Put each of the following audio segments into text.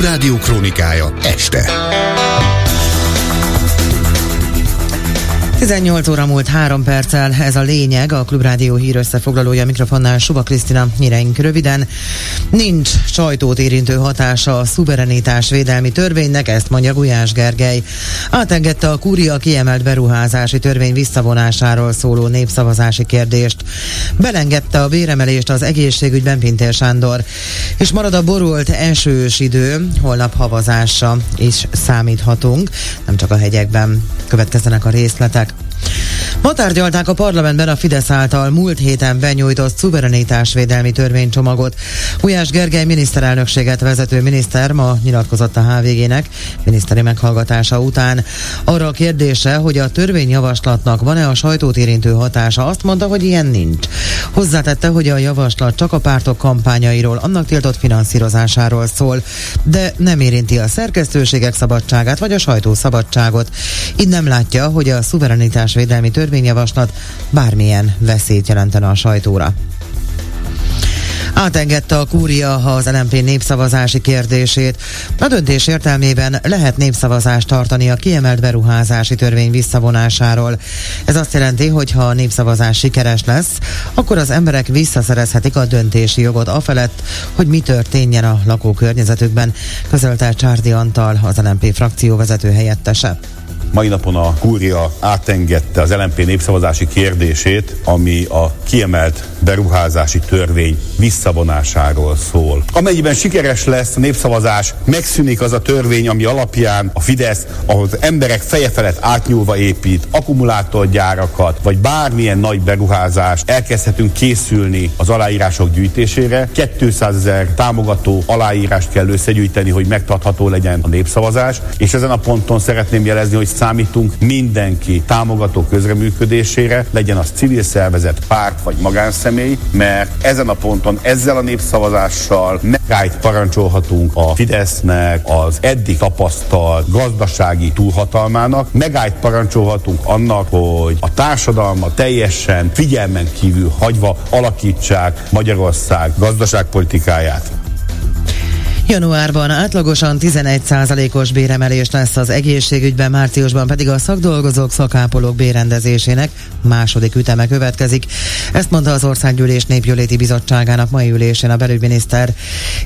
Klubrádió krónikája este. 18 óra múlt 3 perccel, ez a lényeg, a Klubrádió hír összefoglalója mikrofonnál Suba Krisztina, híreink röviden. Nincs sajtót érintő hatása a szuverenitás védelmi törvénynek, ezt mondja Gulyás Gergely. Átengedte a kúria kiemelt beruházási törvény visszavonásáról szóló népszavazási kérdést. Belengedte a béremelést az egészségügyben Pintér Sándor. És marad a borult esős idő, holnap havazásra is számíthatunk, nem csak a hegyekben. Következzenek a részletek. Ma tárgyalták a parlamentben a Fidesz által múlt héten benyújtott szuverenitásvédelmi törvénycsomagot. Ujás Gergely miniszterelnökséget vezető miniszter ma nyilatkozott a HVG-nek miniszteri meghallgatása után. Arra a kérdése, hogy a törvényjavaslatnak van-e a sajtót érintő hatása, azt mondta, hogy ilyen nincs. Hozzátette, hogy a javaslat csak a pártok kampányairól, annak tiltott finanszírozásáról szól, de nem érinti a szerkesztőségek szabadságát vagy a sajtó szabadságot. Így nem látja, hogy a szuverenitásvédelmi törvényjavaslat bármilyen veszélyt jelentene a sajtóra. Átengedte a kúria az LMP népszavazási kérdését. A döntés értelmében lehet népszavazást tartani a kiemelt beruházási törvény visszavonásáról. Ez azt jelenti, hogy ha a népszavazás sikeres lesz, akkor az emberek visszaszerezhetik a döntési jogot afelett, hogy mi történjen a lakókörnyezetükben, közölte Csárdi Antal, az LMP frakció vezető helyettese. Mai napon a kúria átengedte az LMP népszavazási kérdését, ami a kiemelt beruházási törvény visszavonásáról szól. Amennyiben sikeres lesz a népszavazás, megszűnik az a törvény, ami alapján a Fidesz, az emberek feje felett átnyúlva épít akkumulátorgyárakat, vagy bármilyen nagy beruházás, elkezdhetünk készülni az aláírások gyűjtésére. 200 ezer támogató aláírást kell összegyűjteni, hogy megtartható legyen a népszavazás, és ezen a ponton szeretném jelezni, hogy számítunk mindenki támogató közreműködésére, legyen az civil szervezet, párt vagy magánszemély, mert ezen a ponton, ezzel a népszavazással megállt parancsolhatunk a Fidesznek, az eddig tapasztalt gazdasági túlhatalmának, megállt parancsolhatunk annak, hogy a társadalma teljesen figyelmen kívül hagyva alakítsák Magyarország gazdaságpolitikáját. Januárban átlagosan 11%-os béremelés lesz az egészségügyben, márciusban pedig a szakdolgozók, szakápolók bérendezésének második üteme következik. Ezt mondta az Országgyűlés Népjóléti Bizottságának mai ülésén a belügyminiszter.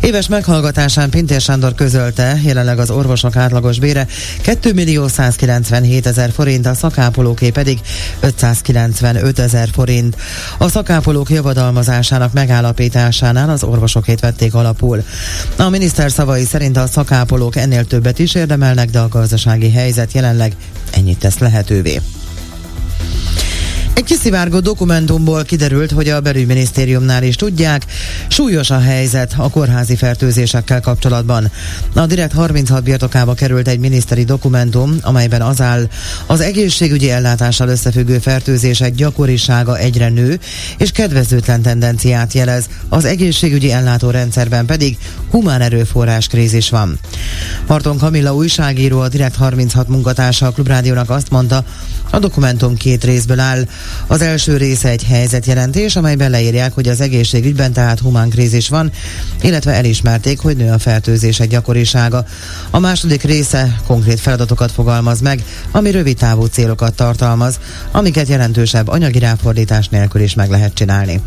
Éves meghallgatásán Pintér Sándor közölte, jelenleg az orvosok átlagos bére 2 millió 197 ezer forint, a szakápolóké pedig 595 ezer forint. A szakápolók javadalmazásának megállapításánál az orvosokét vették alapul. A miniszter miniszter szavai szerint a szakápolók ennél többet is érdemelnek, de a gazdasági helyzet jelenleg ennyit tesz lehetővé. Egy kiszivárgó dokumentumból kiderült, hogy a belügyminisztériumnál is tudják, súlyos a helyzet a kórházi fertőzésekkel kapcsolatban. A Direkt 36 birtokába került egy miniszteri dokumentum, amelyben az áll, az egészségügyi ellátással összefüggő fertőzések gyakorisága egyre nő, és kedvezőtlen tendenciát jelez, az egészségügyi ellátórendszerben pedig humán erőforrás krízis van. Marton Kamilla újságíró, a Direkt 36 munkatársa a Klubrádiónak azt mondta, a dokumentum két részből áll. Az első része egy helyzetjelentés, amelyben leírják, hogy az egészségügyben tehát humán krízis van, illetve elismerték, hogy nő a fertőzések gyakorisága. A második része konkrét feladatokat fogalmaz meg, ami rövid távú célokat tartalmaz, amiket jelentősebb anyagi ráfordítás nélkül is meg lehet csinálni.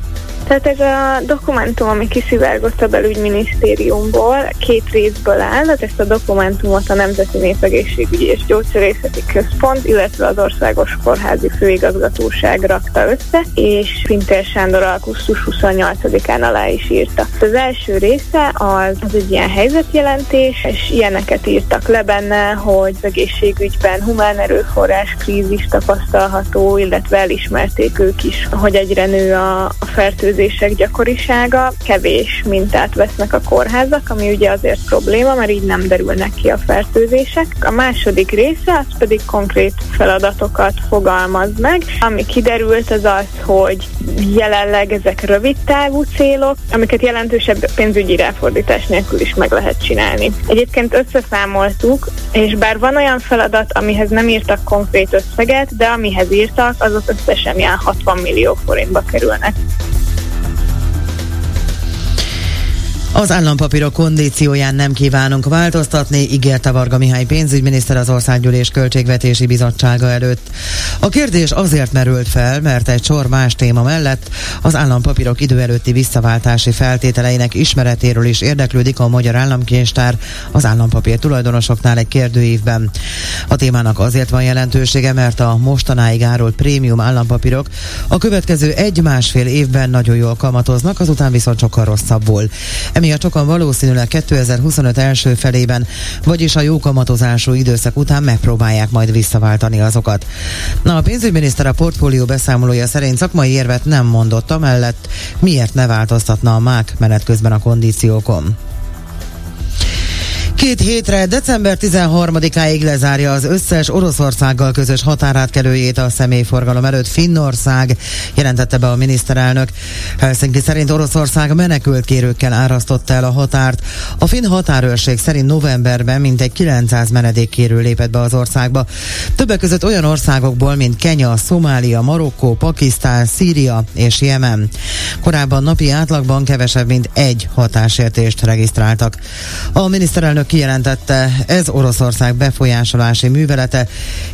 Tehát ez a dokumentum, ami kiszivárgott a belügyminisztériumból, két részből áll. Ezt a dokumentumot a Nemzeti Népegészségügyi és Gyógyszerészeti Központ, illetve az Országos Kórházi Főigazgatóság rakta össze, és Pintér Sándor augusztus 28-án alá is írta. Az első része az, az egy ilyen helyzetjelentés, és ilyeneket írtak le benne, hogy az egészségügyben humán erőforrás krízis tapasztalható, illetve elismerték ők is, hogy egyre nő a, a fertőzés fertőzések gyakorisága, kevés mintát vesznek a kórházak, ami ugye azért probléma, mert így nem derülnek ki a fertőzések. A második része az pedig konkrét feladatokat fogalmaz meg. Ami kiderült az az, hogy jelenleg ezek rövid távú célok, amiket jelentősebb pénzügyi ráfordítás nélkül is meg lehet csinálni. Egyébként összeszámoltuk, és bár van olyan feladat, amihez nem írtak konkrét összeget, de amihez írtak, azok összesen ilyen 60 millió forintba kerülnek. Az állampapírok kondícióján nem kívánunk változtatni, ígérte Varga Mihály pénzügyminiszter az Országgyűlés Költségvetési Bizottsága előtt. A kérdés azért merült fel, mert egy sor más téma mellett az állampapírok idő előtti visszaváltási feltételeinek ismeretéről is érdeklődik a Magyar Államkincstár az állampapír tulajdonosoknál egy kérdőívben. A témának azért van jelentősége, mert a mostanáig árult prémium állampapírok a következő egy-másfél évben nagyon jól kamatoznak, azután viszont sokkal rosszabbul. Emiatt sokan valószínűleg 2025 első felében, vagyis a jó kamatozású időszak után megpróbálják majd visszaváltani azokat. Na, a pénzügyminiszter a portfólió beszámolója szerint szakmai érvet nem mondott, amellett miért ne változtatna a MÁK menet közben a kondíciókon. Két hétre, december 13-áig lezárja az összes Oroszországgal közös határátkelőjét a személyforgalom előtt Finnország, jelentette be a miniszterelnök. Helsinki szerint Oroszország menekült kérőkkel árasztotta el a határt. A finn határőrség szerint novemberben mintegy 900 menedékkérő lépett be az országba. Többek között olyan országokból, mint Kenya, Szomália, Marokkó, Pakisztán, Szíria és Jemen. Korábban napi átlagban kevesebb, mint egy hatásértést regisztráltak. A miniszterelnök kijelentette, ez Oroszország befolyásolási művelete,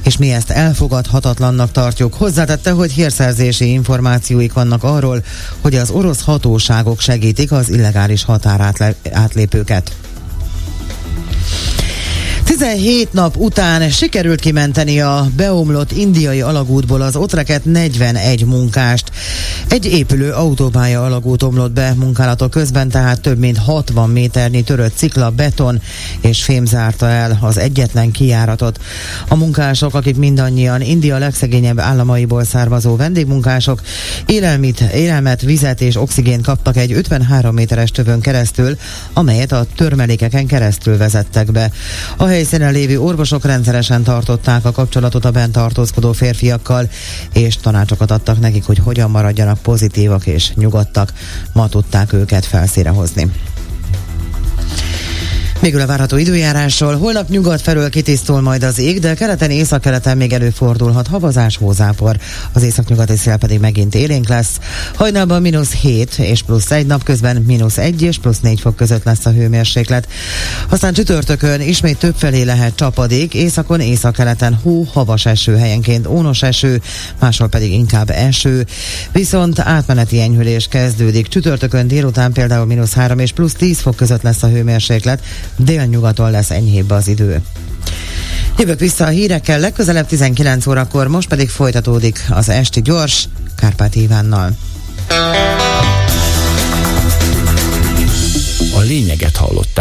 és mi ezt elfogadhatatlannak tartjuk. Hozzátette, hogy hírszerzési információik vannak arról, hogy az orosz hatóságok segítik az illegális határátlépőket. 17 nap után sikerült kimenteni a beomlott indiai alagútból az otreket 41 munkást. Egy épülő autópálya alagút omlott be munkálatok közben, tehát több mint 60 méternyi törött cikla, beton és fém zárta el az egyetlen kijáratot. A munkások, akik mindannyian India legszegényebb államaiból származó vendégmunkások, élelmit, élelmet, vizet és oxigént kaptak egy 53 méteres tövön keresztül, amelyet a törmelékeken keresztül vezettek be. A helyszínen lévő orvosok rendszeresen tartották a kapcsolatot a bent tartózkodó férfiakkal, és tanácsokat adtak nekik, hogy hogyan maradjanak pozitívak és nyugodtak. Ma tudták őket felszíre hozni. Végül a várható időjárásról. Holnap nyugat felől kitisztul majd az ég, de keleten északkeleten még előfordulhat havazás, hózápor. Az északnyugati szél pedig megint élénk lesz. Hajnalban mínusz 7 és plusz 1 nap közben mínusz 1 és plusz 4 fok között lesz a hőmérséklet. Aztán csütörtökön ismét több felé lehet csapadék, északon, északkeleten hó, havas eső, helyenként ónos eső, máshol pedig inkább eső. Viszont átmeneti enyhülés kezdődik. Csütörtökön délután például mínusz 3 és plusz 10 fok között lesz a hőmérséklet délnyugaton lesz enyhébb az idő. Jövök vissza a hírekkel legközelebb 19 órakor, most pedig folytatódik az esti gyors Kárpát Ivánnal. A lényeget hallott.